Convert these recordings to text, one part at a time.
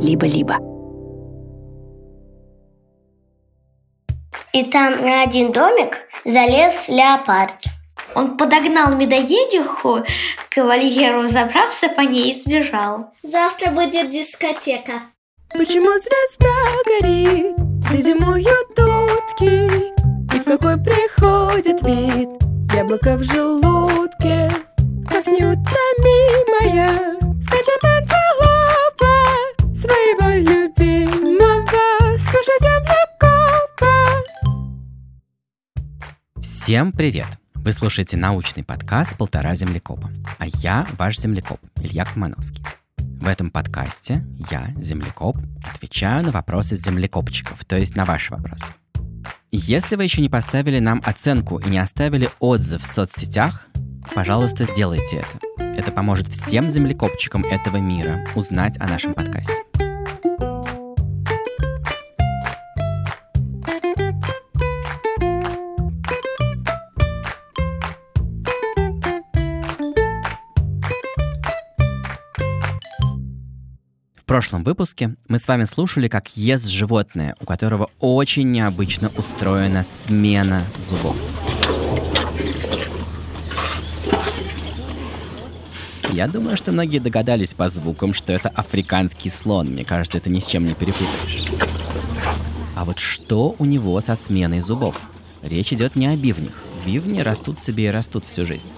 либо-либо. И там на один домик залез леопард. Он подогнал медоедиху к вольеру, забрался по ней и сбежал. Завтра будет дискотека. Почему звезда горит, где зимуют утки? И в какой приходит вид яблоко в желудке? Как неутомимая скачет антилопа Всем привет! Вы слушаете научный подкаст «Полтора землекопа», а я ваш землекоп Илья Колмановский. В этом подкасте я, землекоп, отвечаю на вопросы землекопчиков, то есть на ваши вопросы. Если вы еще не поставили нам оценку и не оставили отзыв в соцсетях, пожалуйста, сделайте это. Это поможет всем землекопчикам этого мира узнать о нашем подкасте. Прошлом выпуске мы с вами слушали, как ест животное, у которого очень необычно устроена смена зубов. Я думаю, что многие догадались по звукам, что это африканский слон. Мне кажется, это ни с чем не перепутаешь. А вот что у него со сменой зубов? Речь идет не о бивнях. Бивни растут себе и растут всю жизнь.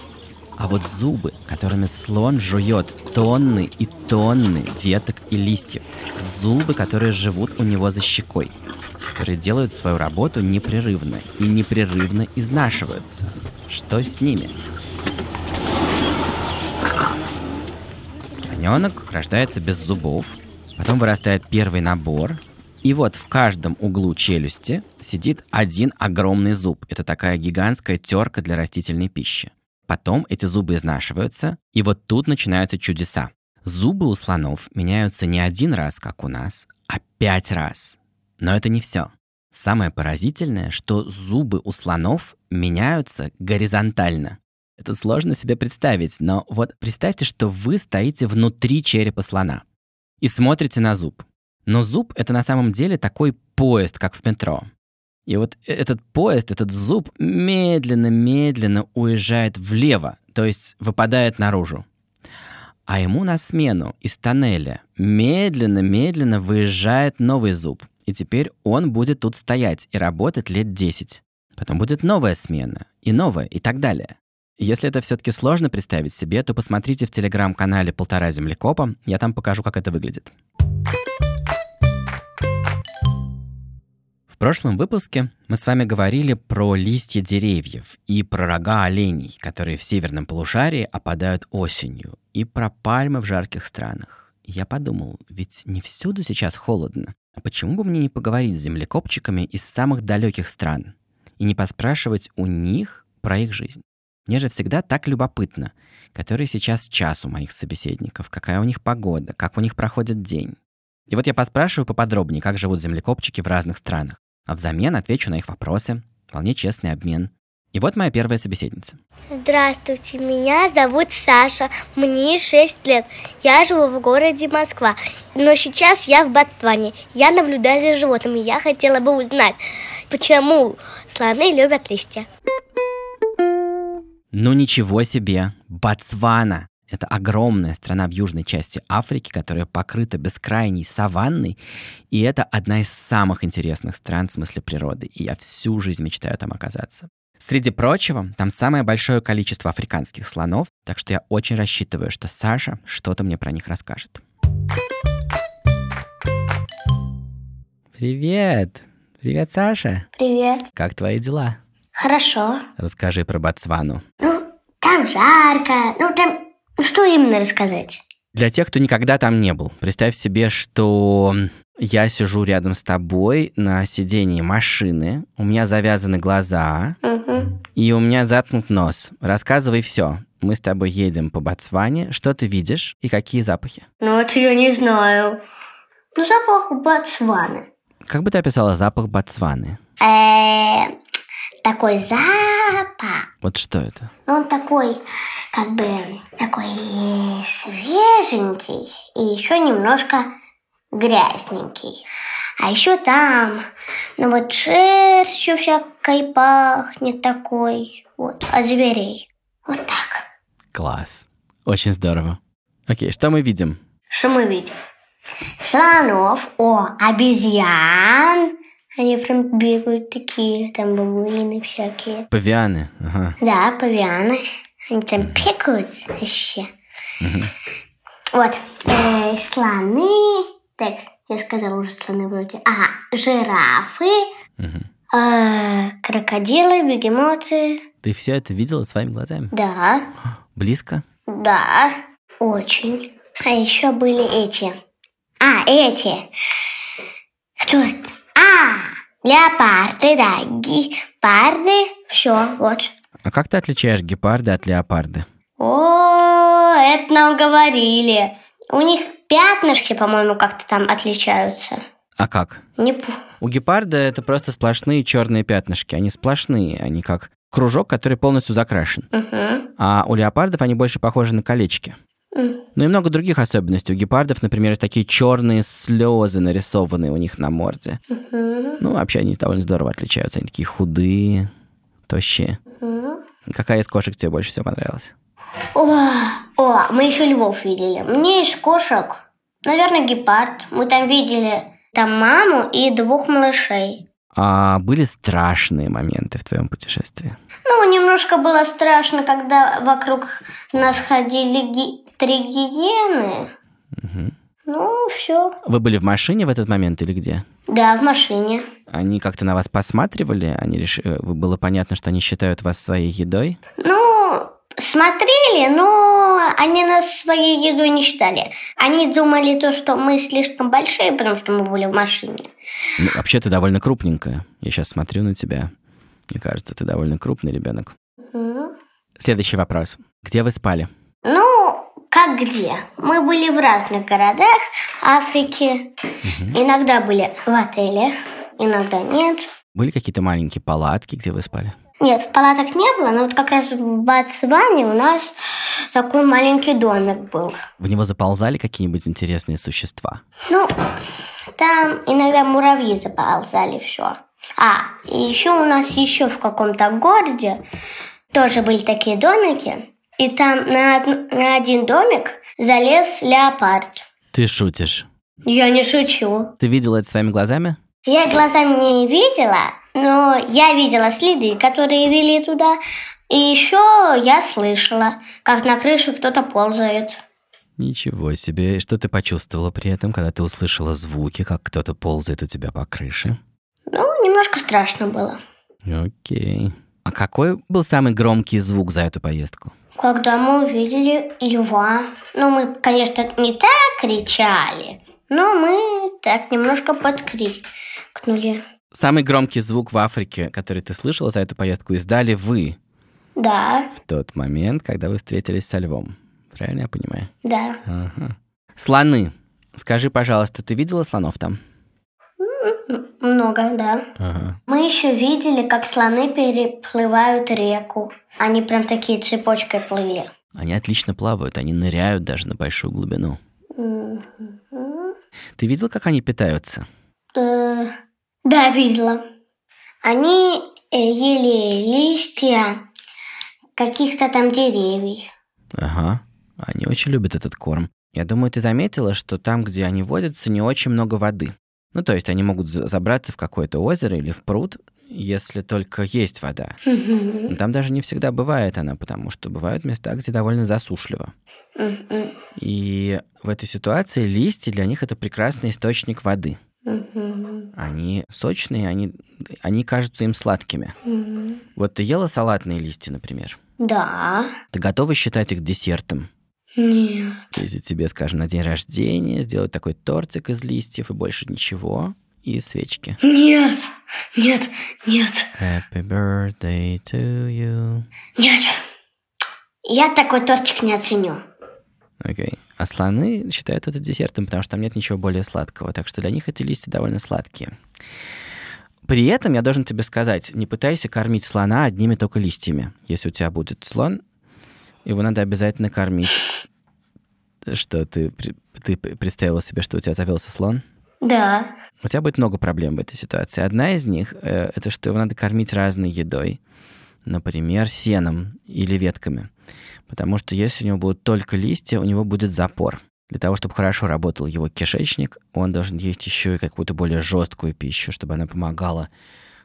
А вот зубы, которыми слон жует тонны и тонны веток и листьев. Зубы, которые живут у него за щекой. Которые делают свою работу непрерывно и непрерывно изнашиваются. Что с ними? Слоненок рождается без зубов, потом вырастает первый набор, и вот в каждом углу челюсти сидит один огромный зуб. Это такая гигантская терка для растительной пищи. Потом эти зубы изнашиваются, и вот тут начинаются чудеса. Зубы у слонов меняются не один раз, как у нас, а пять раз. Но это не все. Самое поразительное, что зубы у слонов меняются горизонтально. Это сложно себе представить, но вот представьте, что вы стоите внутри черепа слона и смотрите на зуб. Но зуб — это на самом деле такой поезд, как в метро. И вот этот поезд, этот зуб медленно-медленно уезжает влево, то есть выпадает наружу. А ему на смену из тоннеля медленно-медленно выезжает новый зуб. И теперь он будет тут стоять и работать лет 10. Потом будет новая смена, и новая, и так далее. Если это все-таки сложно представить себе, то посмотрите в телеграм-канале «Полтора землекопа», я там покажу, как это выглядит. В прошлом выпуске мы с вами говорили про листья деревьев и про рога оленей, которые в северном полушарии опадают осенью, и про пальмы в жарких странах. Я подумал, ведь не всюду сейчас холодно. А почему бы мне не поговорить с землекопчиками из самых далеких стран и не поспрашивать у них про их жизнь? Мне же всегда так любопытно, который сейчас час у моих собеседников, какая у них погода, как у них проходит день. И вот я поспрашиваю поподробнее, как живут землекопчики в разных странах а взамен отвечу на их вопросы. Вполне честный обмен. И вот моя первая собеседница. Здравствуйте, меня зовут Саша, мне 6 лет. Я живу в городе Москва, но сейчас я в Ботсване. Я наблюдаю за животными. Я хотела бы узнать, почему слоны любят листья. Ну ничего себе, Ботсвана. Это огромная страна в южной части Африки, которая покрыта бескрайней саванной, и это одна из самых интересных стран в смысле природы, и я всю жизнь мечтаю там оказаться. Среди прочего, там самое большое количество африканских слонов, так что я очень рассчитываю, что Саша что-то мне про них расскажет. Привет! Привет, Саша! Привет. Как твои дела? Хорошо. Расскажи про Ботсвану. Ну, там жарко. Ну, там... ну, Что именно рассказать? Для тех, кто никогда там не был, представь себе, что я сижу рядом с тобой на сидении машины, у меня завязаны глаза, Угу. и у меня заткнут нос. Рассказывай все. Мы с тобой едем по Ботсване. Что ты видишь и какие запахи? Ну, это я не знаю. Ну, запах Ботсваны. Как бы ты описала запах Ботсваны? Э, такой запах. Вот что это? Ну, Он такой, как бы, такой свеженький и еще немножко грязненький. А еще там, ну вот шерстью всякой пахнет такой, вот, от зверей. Вот так. Класс. Очень здорово. Окей, что мы видим? Что мы видим? Слонов, о, обезьян. Они прям бегают такие, там бабуины всякие. Павианы. Ага. Да, павианы. Они там бегают вообще. Вот, э, слоны. Так, я сказала уже слоны вроде. Ага, жирафы, Мгм. э, крокодилы, бегемоты. Ты все это видела своими глазами? Да, Близко? да, очень. А еще были эти. А, эти. Кто? А, леопарды, да, гепарды. Все, вот. А как ты отличаешь гепарда от леопарда? О, это нам говорили. У них пятнышки, по-моему, как-то там отличаются. А как? Не У гепарда это просто сплошные черные пятнышки. Они сплошные, они как кружок, который полностью закрашен. Мгм. А у леопардов они больше похожи на колечки. Ну и много других особенностей. У гепардов, например, такие черные слезы нарисованные у них на морде. Мгм. Ну, вообще они довольно здорово отличаются. Они такие худые, тощие. Мгм. Какая из кошек тебе больше всего понравилась? О, о, мы еще львов видели. Мне из кошек, наверное, гепард. Мы там видели там маму и двух малышей. А были страшные моменты в твоем путешествии? Ну, немножко было страшно, когда вокруг нас ходили ги- три гиены. Мгм. Ну, все. Вы были в машине в этот момент или где? Да, в машине. Они как-то на вас посматривали? Они реш... э, Было понятно, что они считают вас своей едой? Ну, смотрели, но они нас своей едой не считали. Они думали то, что мы слишком большие, потому что мы были в машине. Ну, вообще ты довольно крупненькая. Я сейчас смотрю на тебя. Мне кажется, ты довольно крупный ребенок. Мгм. Следующий вопрос. Где вы спали? Ну, где? Мы были в разных городах Африки. Иногда были в отеле, иногда нет. Были какие-то маленькие палатки, где вы спали? Нет, палаток не было, но вот как раз в Ботсване у нас такой маленький домик был. В него заползали какие-нибудь интересные существа? Ну, там иногда муравьи заползали все. А, и еще у нас еще в каком-то городе тоже были такие домики. И там на, од- на один домик залез леопард. Ты шутишь. Я не шучу. Ты видела это своими глазами? Я глазами не видела, но я видела следы, которые вели туда. И еще я слышала, как на крыше кто-то ползает. Ничего себе. И что ты почувствовала при этом, когда ты услышала звуки, как кто-то ползает у тебя по крыше? Ну, немножко страшно было. Окей. А какой был самый громкий звук за эту поездку? Когда мы увидели льва. Ну, мы, конечно, не так кричали, но мы так немножко подкрикнули. Самый громкий звук в Африке, который ты слышала за эту поездку, издали вы Да, в тот момент, когда вы встретились со львом. Правильно я понимаю? да. Ага. Слоны. Скажи, пожалуйста, ты видела слонов там? Много, да. Ага. Мы еще видели, как слоны переплывают реку. Они прям такие цепочкой плыли. Они отлично плавают, они ныряют даже на большую глубину. Ты видел, как они питаются? Э, Да, видела. Они э, ели листья каких-то там деревьев. Ага. Они очень любят этот корм. Я думаю, ты заметила, что там, где они водятся, не очень много воды. Ну, то есть они могут за- забраться в какое-то озеро или в пруд, если только есть вода. Но там даже не всегда бывает она, потому что бывают места, где довольно засушливо. И в этой ситуации листья для них это прекрасный источник воды. Они сочные, они, они кажутся им сладкими. Вот ты ела салатные листья, например. Да. Ты готова считать их десертом? Нет. Если тебе, скажем, на день рождения сделать такой тортик из листьев и больше ничего, и свечки. Нет. Нет. Нет. Happy birthday to you. Нет. Я такой тортик не оценю. Окей. А слоны считают это десертом, потому что там нет ничего более сладкого. Так что для них эти листья довольно сладкие. При этом я должен тебе сказать, не пытайся кормить слона одними только листьями. Если у тебя будет слон, его надо обязательно кормить Что ты, ты представила себе, что у тебя завелся слон? Да. У тебя будет много проблем в этой ситуации. Одна из них э, это что его надо кормить разной едой, например, сеном или ветками. Потому что если у него будут только листья, у него будет запор. Для того, чтобы хорошо работал его кишечник, он должен есть еще и какую-то более жесткую пищу, чтобы она помогала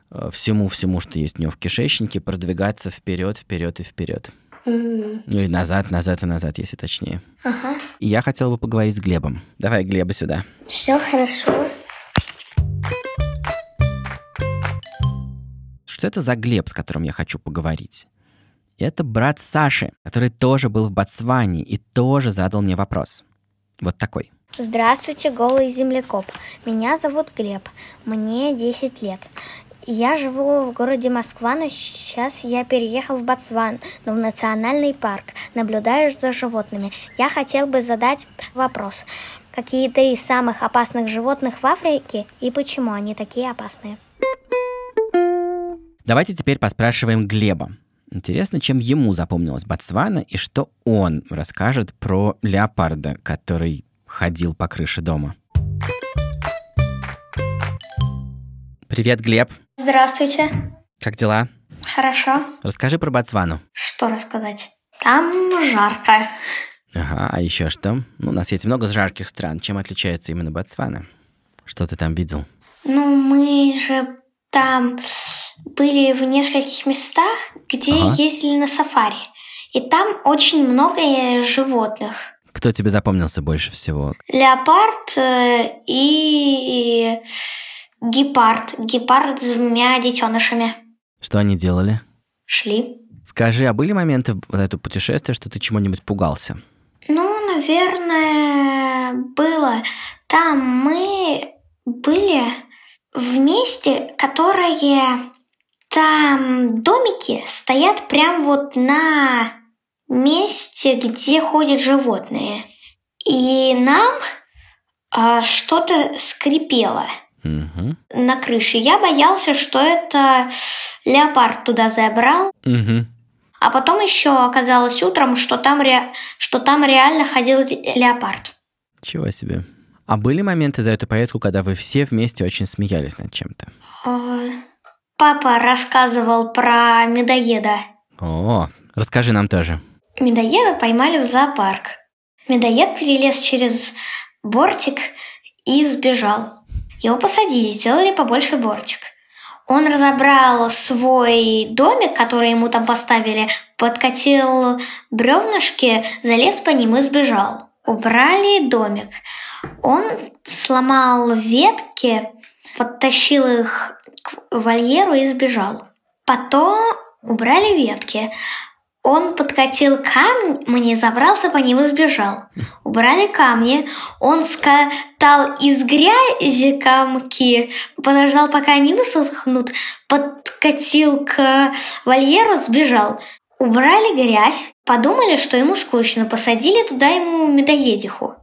э, всему-всему, что есть у него в кишечнике, продвигаться вперед, вперед и вперед. М, Ну и назад, назад и назад, если точнее. Ага. И я хотел бы поговорить с Глебом. Давай Глеба сюда. Все хорошо. Что это за Глеб, с которым я хочу поговорить? Это брат Саши, который тоже был в Ботсване и тоже задал мне вопрос. Вот такой. Здравствуйте, голый землекоп. Меня зовут Глеб. Мне 10 лет. Я живу в городе Москва, но сейчас я переехал в Ботсван, но в национальный парк. Наблюдаю за животными. Я хотел бы задать вопрос. Какие три самых опасных животных в Африке и почему они такие опасные? Давайте теперь поспрашиваем Глеба. Интересно, чем ему запомнилась Ботсвана и что он расскажет про леопарда, который ходил по крыше дома. Привет, Глеб. Здравствуйте. Как дела? Хорошо. Расскажи про Ботсвану. Что рассказать? Там жарко. Ага, а еще что? Ну, на свете много жарких стран. Чем отличается именно Ботсвана? Что ты там видел? Ну, мы же там были в нескольких местах, где Ага. ездили на сафари. И там очень много животных. Кто тебе запомнился больше всего? Леопард э, и гепард. Гепард с двумя детенышами. Что они делали? Шли. Скажи, а были моменты в это путешествие, что ты чему-нибудь пугался? Ну, наверное, было. Там мы были в месте, которое... Там домики стоят прям вот на месте, где ходят животные. И нам а, что-то скрипело Угу. на крыше. Я боялся, что это леопард туда забрал. Угу. А потом еще оказалось утром, что там, ре... что там реально ходил ле- леопард. Чего себе. А были моменты за эту поездку, когда вы все вместе очень смеялись над чем-то? А, Папа рассказывал про медоеда. О, расскажи нам тоже. Медоеда поймали в зоопарк. Медоед перелез через бортик и сбежал. Его посадили, сделали побольше бортик. Он разобрал свой домик, который ему там поставили, подкатил бревнышки, залез по ним и сбежал. Убрали домик. Он сломал ветки, подтащил их к вольеру и сбежал. Потом убрали ветки. Он подкатил камни, забрался по ним и сбежал. Убрали камни. Он скатал из грязи камки, подождал, пока они высохнут, подкатил к вольеру, сбежал. Убрали грязь, подумали, что ему скучно, посадили туда ему медоедиху.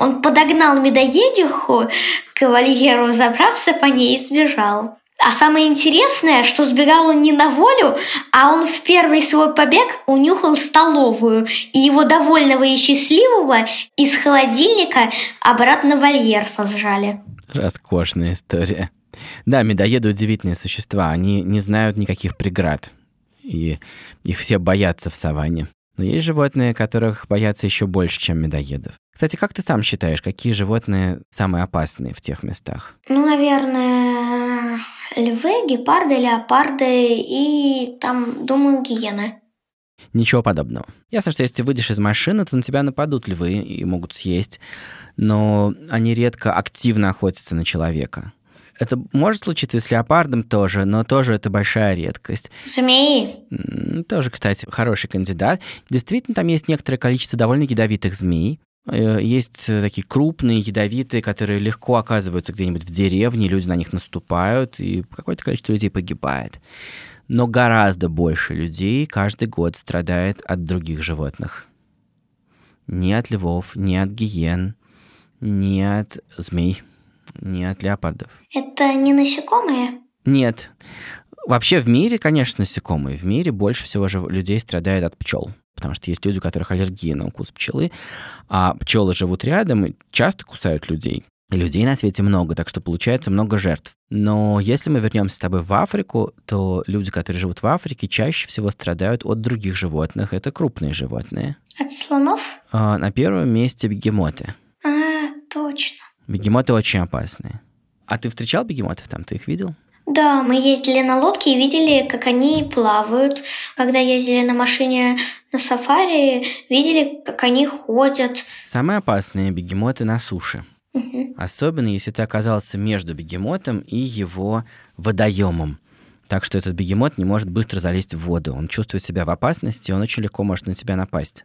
Он подогнал медоедиху к вольеру, забрался по ней и сбежал. А самое интересное, что сбегал он не на волю, а он в первый свой побег унюхал столовую, и его довольного и счастливого из холодильника обратно в вольер сожрали. Роскошная история. Да, медоеды удивительные существа. Они не знают никаких преград. И их все боятся в саванне. Но есть животные, которых боятся еще больше, чем медоедов. Кстати, как ты сам считаешь, какие животные самые опасные в тех местах? Ну, наверное, львы, гепарды, леопарды и там, думаю, гиены. Ничего подобного. Ясно, что если ты выйдешь из машины, то на тебя нападут львы и могут съесть, но они редко активно охотятся на человека. Это может случиться и с леопардом тоже, но тоже это большая редкость. Змеи. Тоже, кстати, хороший кандидат. Действительно, там есть некоторое количество довольно ядовитых змей. Э, Есть э, такие крупные, ядовитые, которые легко оказываются где-нибудь в деревне, люди на них наступают, и какое-то количество людей погибает. Но гораздо больше людей каждый год страдает от других животных. Не от львов, не от гиен, не от змей, не от леопардов. Это не насекомые? Нет. Вообще в мире, конечно, насекомые. В мире больше всего же людей страдает от пчел. Потому что есть люди, у которых аллергия на укус пчелы, а пчелы живут рядом и часто кусают людей. И людей на свете много, так что получается много жертв. Но если мы вернемся с тобой в Африку, то люди, которые живут в Африке, чаще всего страдают от других животных. Это крупные животные. От слонов? А, на первом месте бегемоты. А, точно. Бегемоты очень опасные. А ты встречал бегемотов там? Ты их видел? Да, мы ездили на лодке и видели, как они плавают. Когда ездили на машине на сафари, видели, как они ходят. Самые опасные бегемоты на суше. Особенно, если ты оказался между бегемотом и его водоемом. Так что этот бегемот не может быстро залезть в воду. Он чувствует себя в опасности, и он очень легко может на тебя напасть.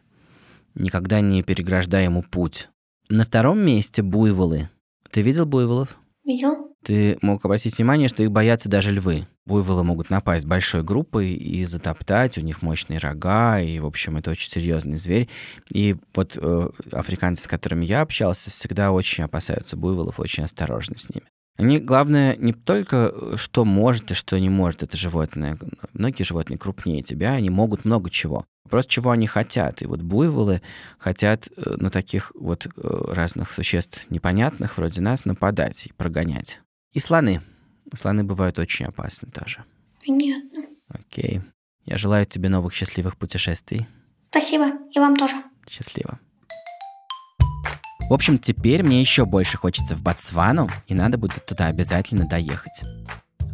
Никогда не переграждай ему путь. На втором месте буйволы. Ты видел буйволов? Видел? Ты мог обратить внимание, что их боятся даже львы. Буйволы могут напасть большой группой и затоптать, у них мощные рога, и, в общем, это очень серьезный зверь. И вот э, африканцы, с которыми я общался, всегда очень опасаются буйволов, очень осторожны с ними. Они, главное, не только э, что может и что не может это животное. Многие животные крупнее тебя, они могут много чего. Просто чего они хотят. И вот буйволы хотят э, на таких вот э, разных существ непонятных, вроде нас, нападать и прогонять. И слоны. Слоны бывают очень опасны тоже. Понятно. Окей. Я желаю тебе новых счастливых путешествий. Спасибо. И вам тоже. Счастливо. В общем, теперь мне еще больше хочется в Ботсвану, и надо будет туда обязательно доехать.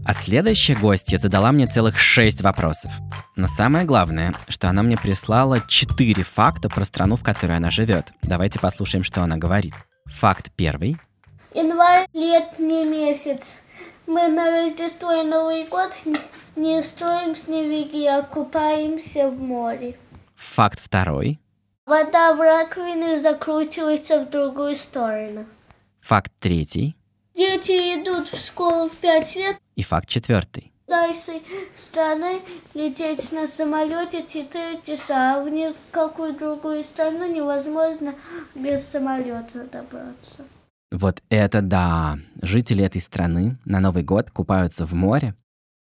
А следующая гостья задала мне целых шесть вопросов. Но самое главное, что она мне прислала четыре факта про страну, в которой она живет. Давайте послушаем, что она говорит. Факт первый. Январь – летний месяц. Мы на Рождество и Новый год не- строим снеговики, а купаемся в море. Факт второй. Вода в раковине закручивается в другую сторону. Факт третий. Дети идут в школу в пять лет, И факт четвертый. нашей страны лететь на самолете 4 часа, а в ни в какую другую страну невозможно без самолета добраться. Вот это да! Жители этой страны на Новый год купаются в море,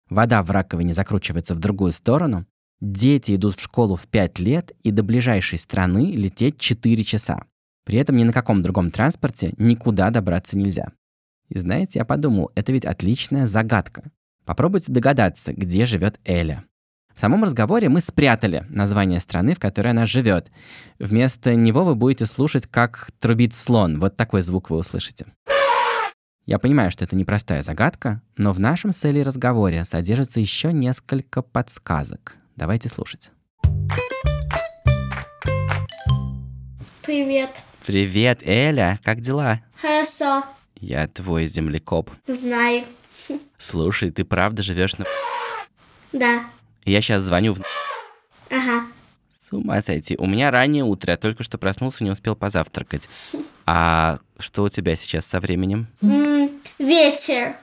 вода в раковине закручивается в другую сторону, дети идут в школу в 5 лет и до ближайшей страны лететь 4 часа. При этом ни на каком другом транспорте никуда добраться нельзя. И знаете, я подумал, это ведь отличная загадка. Попробуйте догадаться, где живет Эля. В самом разговоре мы спрятали название страны, в которой она живет. Вместо него вы будете слушать, как трубит слон. Вот такой звук вы услышите. Я понимаю, что это непростая загадка, но в нашем с Элей разговоре содержится еще несколько подсказок. Давайте слушать. Привет. Привет, Эля, как дела? Хорошо. Я твой землекоп. Знаю. Слушай, ты правда живешь на... Да. Я сейчас звоню в... Ага. С ума сойти. У меня раннее утро, я только что проснулся, не успел позавтракать. А что у тебя сейчас со временем? М, вечер.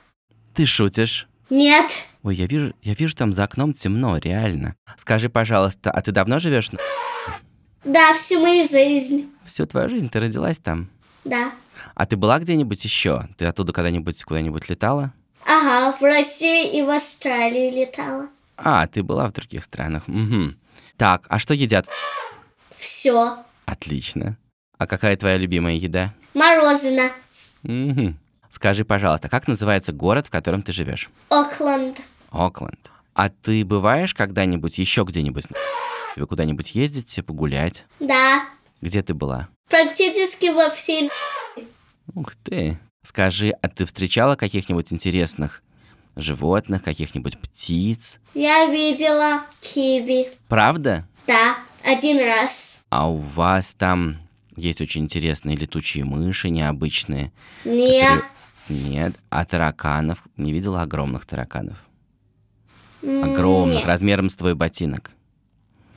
Ты шутишь? Нет. Ой, я вижу, я вижу там за окном темно, реально. Скажи, пожалуйста, а ты давно живешь? Да, всю мою жизнь. Всю твою жизнь ты родилась там? Да. А ты была где-нибудь еще? Ты оттуда когда-нибудь куда-нибудь летала? Ага, в России и в Австралии летала. А, ты была в других странах. Угу. Так, а что едят? Все. Отлично. А какая твоя любимая еда? Морозино. Угу. Скажи, пожалуйста, как называется город, в котором ты живешь? Окленд. Окленд. А ты бываешь когда-нибудь еще где-нибудь? Вы куда-нибудь ездите погулять? Да. Где ты была? Практически во всей... Ух ты. Скажи, а ты встречала каких-нибудь интересных животных, каких-нибудь птиц? Я видела киви. Правда? Да, один раз. А у вас там есть очень интересные летучие мыши, необычные? Нет. Нет. А тараканов? Не видела огромных тараканов? Огромных, Нет. размером с твой ботинок.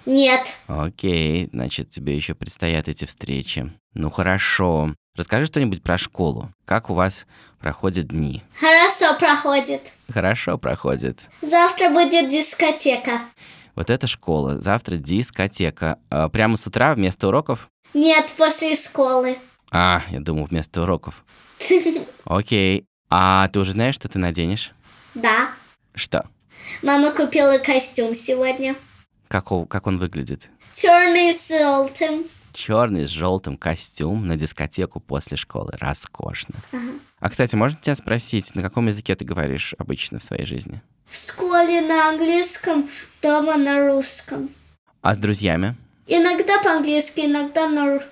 Нет. Окей, значит, тебе еще предстоят эти встречи. Ну хорошо. Расскажи что-нибудь про школу. Как у вас проходят дни? Хорошо проходит. Хорошо проходит. Завтра будет дискотека. Вот это школа. Завтра дискотека. А, прямо с утра вместо уроков? Нет, после школы. А, я думал, вместо уроков. Окей. А ты уже знаешь, что ты наденешь? Да. Что? Мама купила костюм сегодня. Как, о- как он выглядит? Черный с желтым. Черный с желтым костюм на дискотеку после школы. Роскошно. А, кстати, можно тебя спросить, на каком языке ты говоришь обычно в своей жизни? В школе на английском, дома на русском. А с друзьями? Иногда по-английски, иногда на ру-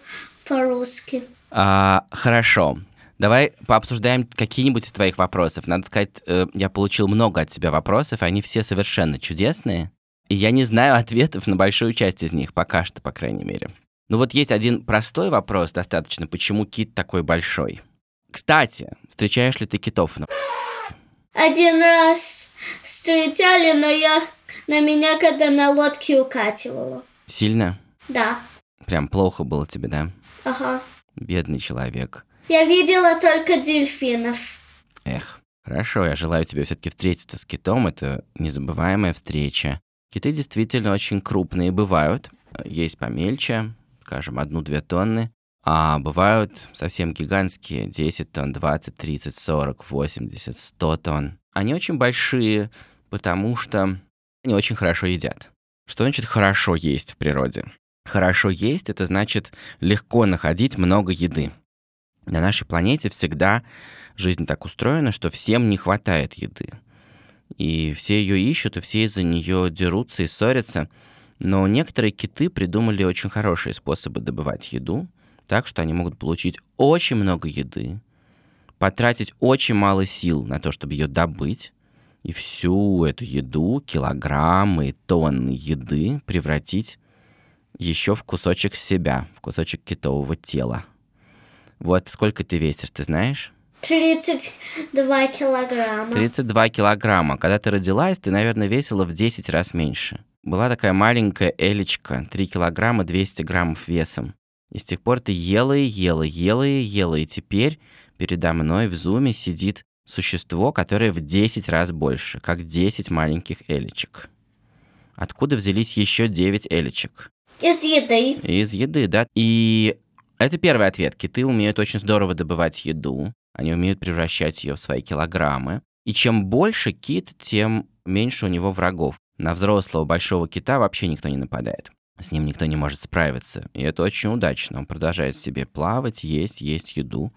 по-русски. А, хорошо. Давай пообсуждаем какие-нибудь из твоих вопросов. Надо сказать, э, я получил много от тебя вопросов, и они все совершенно чудесные. И я не знаю ответов на большую часть из них, пока что, по крайней мере. Ну вот есть один простой вопрос достаточно, почему кит такой большой. Кстати, встречаешь ли ты китов? Один раз встречали, но я на меня, когда на лодке укативала. Сильно? Да, Прям плохо было тебе, да? ага. Бедный человек. Я видела только дельфинов. Эх, хорошо, я желаю тебе все-таки встретиться с китом. Это незабываемая встреча. Киты действительно очень крупные бывают. Есть помельче, скажем, одну-две тонны. А бывают совсем гигантские, 10 тонн, 20, 30, 40, 80, 100 тонн. Они очень большие, потому что они очень хорошо едят. Что значит хорошо есть в природе? Хорошо есть – это значит легко находить много еды. На нашей планете всегда жизнь так устроена, что всем не хватает еды. И все ее ищут, и все из-за нее дерутся и ссорятся. Но некоторые киты придумали очень хорошие способы добывать еду, так что они могут получить очень много еды, потратить очень мало сил на то, чтобы ее добыть, и всю эту еду, килограммы и тонны еды превратить еще в кусочек себя, в кусочек китового тела. Вот сколько ты весишь, ты знаешь? 32 килограмма. 32 килограмма. Когда ты родилась, ты, наверное, весила в 10 раз меньше. Была такая маленькая Элечка, 3 килограмма 200 граммов весом. И с тех пор ты ела и ела, ела и ела, и теперь передо мной в зуме сидит существо, которое в 10 раз больше, как 10 маленьких Элечек. Откуда взялись еще 9 Элечек? Из еды. Из еды, да. И это первый ответ. Киты умеют очень здорово добывать еду. Они умеют превращать ее в свои килограммы. И чем больше кит, тем меньше у него врагов. На взрослого большого кита вообще никто не нападает. С ним никто не может справиться. И это очень удачно. Он продолжает себе плавать, есть, есть еду.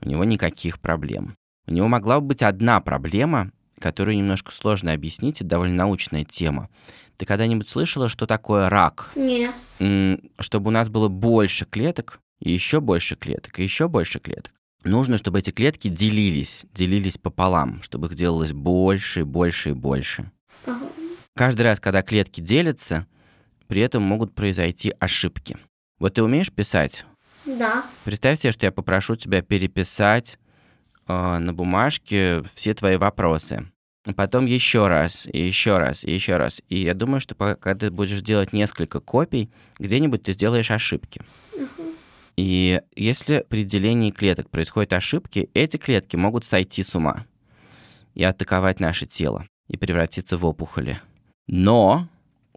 У него никаких проблем. У него могла бы быть одна проблема, которую немножко сложно объяснить, это довольно научная тема. Ты когда-нибудь слышала, что такое рак? Не. М, чтобы у нас было больше клеток, и еще больше клеток, и еще больше клеток, нужно, чтобы эти клетки делились, делились пополам, чтобы их делалось больше и больше и больше. Ага. Каждый раз, когда клетки делятся, при этом могут произойти ошибки. Вот ты умеешь писать? Да. Представь себе, что я попрошу тебя переписать э, на бумажке все твои вопросы. Потом еще раз, и еще раз, и еще раз. И я думаю, что пока ты будешь делать несколько копий, где-нибудь ты сделаешь ошибки. И если при делении клеток происходят ошибки, эти клетки могут сойти с ума и атаковать наше тело, и превратиться в опухоли. Но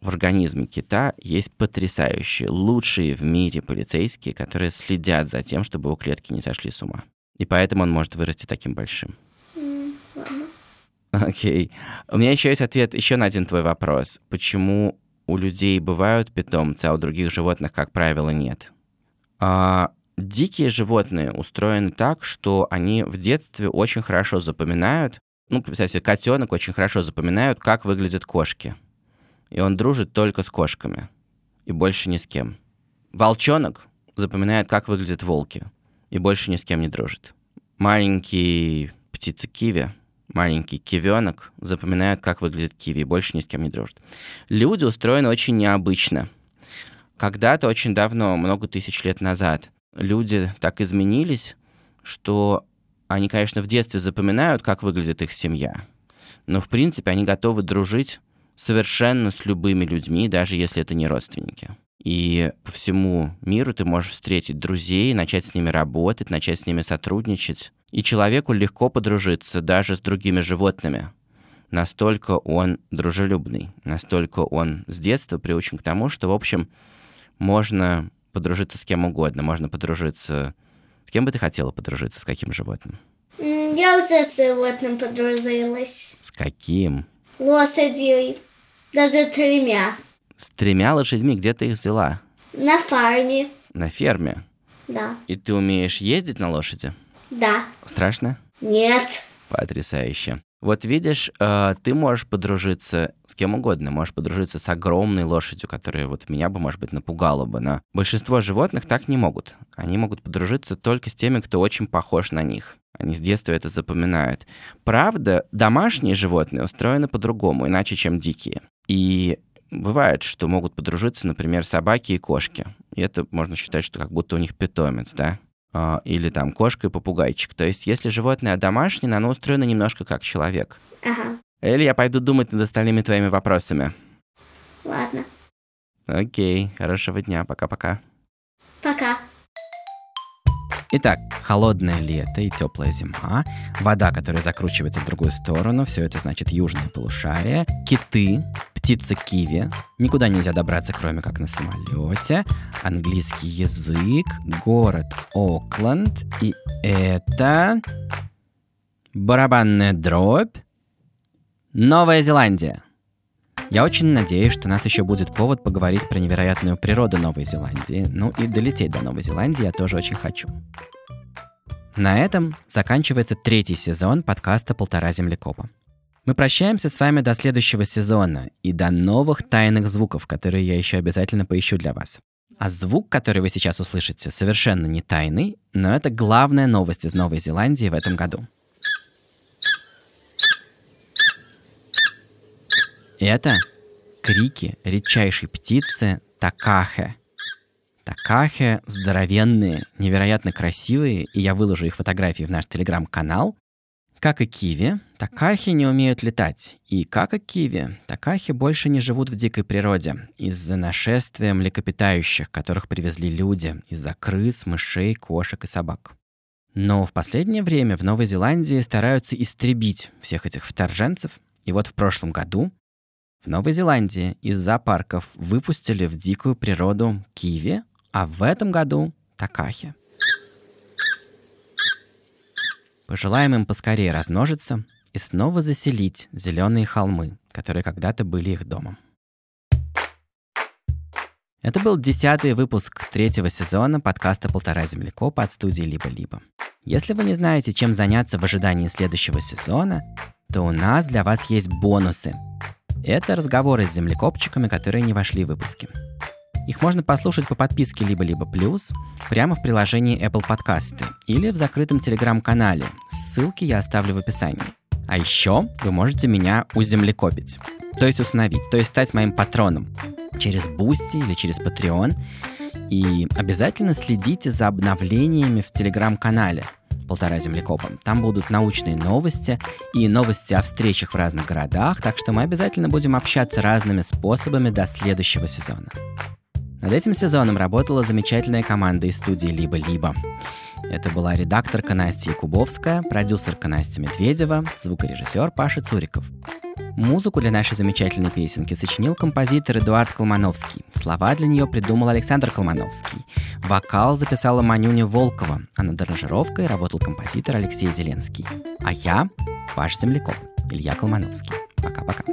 в организме кита есть потрясающие, лучшие в мире полицейские, которые следят за тем, чтобы его клетки не сошли с ума. И поэтому он может вырасти таким большим. Окей. У меня еще есть ответ еще на один твой вопрос. Почему у людей бывают питомцы, а у других животных, как правило, нет? А, дикие животные устроены так, что они в детстве очень хорошо запоминают, ну, представь себе, котенок очень хорошо запоминают, как выглядят кошки. И он дружит только с кошками. И больше ни с кем. Волчонок запоминает, как выглядят волки. И больше ни с кем не дружит. Маленький птица киви, маленький кивенок запоминают, как выглядит киви, и больше ни с кем не дружит. Люди устроены очень необычно. Когда-то, очень давно, много тысяч лет назад, люди так изменились, что они, конечно, в детстве запоминают, как выглядит их семья, но, в принципе, они готовы дружить совершенно с любыми людьми, даже если это не родственники. И по всему миру ты можешь встретить друзей, начать с ними работать, начать с ними сотрудничать. И человеку легко подружиться даже с другими животными. Настолько он дружелюбный, настолько он с детства приучен к тому, что, в общем, можно подружиться с кем угодно. Можно подружиться... С кем бы ты хотела подружиться? С каким животным? Я уже с животным подружилась. С каким? лошадей, даже тремя. С тремя лошадьми где ты их взяла? На фарме, На ферме. да. И ты умеешь ездить на лошади? Да. Страшно? Нет. Потрясающе. Вот видишь, э, ты можешь подружиться с кем угодно. Можешь подружиться с огромной лошадью, которая вот меня бы, может быть, напугала бы. Но большинство животных так не могут. Они могут подружиться только с теми, кто очень похож на них. Они с детства это запоминают. Правда, домашние животные устроены по-другому, иначе, чем дикие. И бывает, что могут подружиться, например, собаки и кошки. И это можно считать, что как будто у них питомец, да? А, Или там кошка и попугайчик. То есть, если животное домашнее, оно устроено немножко как человек. Ага. Или я пойду думать над остальными твоими вопросами. Ладно. Окей, хорошего дня, пока-пока. Пока. Итак, холодное лето и теплая зима, вода, которая закручивается в другую сторону, все это значит южное полушарие, киты, птица киви, никуда нельзя добраться, кроме как на самолете, английский язык, город Окленд, и это барабанная дробь, Новая Зеландия. Я очень надеюсь, что у нас еще будет повод поговорить про невероятную природу Новой Зеландии. Ну и долететь до Новой Зеландии я тоже очень хочу. На этом заканчивается третий сезон подкаста «Полтора землекопа». Мы прощаемся с вами до следующего сезона и до новых тайных звуков, которые я еще обязательно поищу для вас. А звук, который вы сейчас услышите, совершенно не тайный, но это главная новость из Новой Зеландии в этом году. Это крики редчайшей птицы такахе. Такахе здоровенные, невероятно красивые, и я выложу их фотографии в наш телеграм-канал. Как и киви, такахи не умеют летать. И как и киви, такахи больше не живут в дикой природе из-за нашествия млекопитающих, которых привезли люди, из-за крыс, мышей, кошек и собак. Но в последнее время в Новой Зеландии стараются истребить всех этих вторженцев. И вот в прошлом году в Новой Зеландии из зоопарков выпустили в дикую природу киви, а в этом году такахи. Пожелаем им поскорее размножиться и снова заселить зеленые холмы, которые когда-то были их домом. Это был десятый выпуск третьего сезона подкаста «Полтора землекопа» от студии «Либо-либо». Если вы не знаете, чем заняться в ожидании следующего сезона, то у нас для вас есть бонусы. Это разговоры с землекопчиками, которые не вошли в выпуски. Их можно послушать по подписке «Либо-либо плюс» прямо в приложении Apple Podcasts или в закрытом телеграм-канале. Ссылки я оставлю в описании. А еще вы можете меня уземлекопить, то есть установить, то есть стать моим патроном через Boosty или через Patreon. И обязательно следите за обновлениями в телеграм-канале полтора землекопа. Там будут научные новости и новости о встречах в разных городах, так что мы обязательно будем общаться разными способами до следующего сезона. Над этим сезоном работала замечательная команда из студии «Либо-либо». Это была редакторка Настя Якубовская, продюсерка Настя Медведева, звукорежиссер Паша Цуриков. Музыку для нашей замечательной песенки сочинил композитор Эдуард Колмановский. Слова для нее придумал Александр Колмановский. Вокал записала Манюня Волкова, а над аранжировкой работал композитор Алексей Зеленский. А я, ваш земляков, Илья Колмановский. Пока-пока.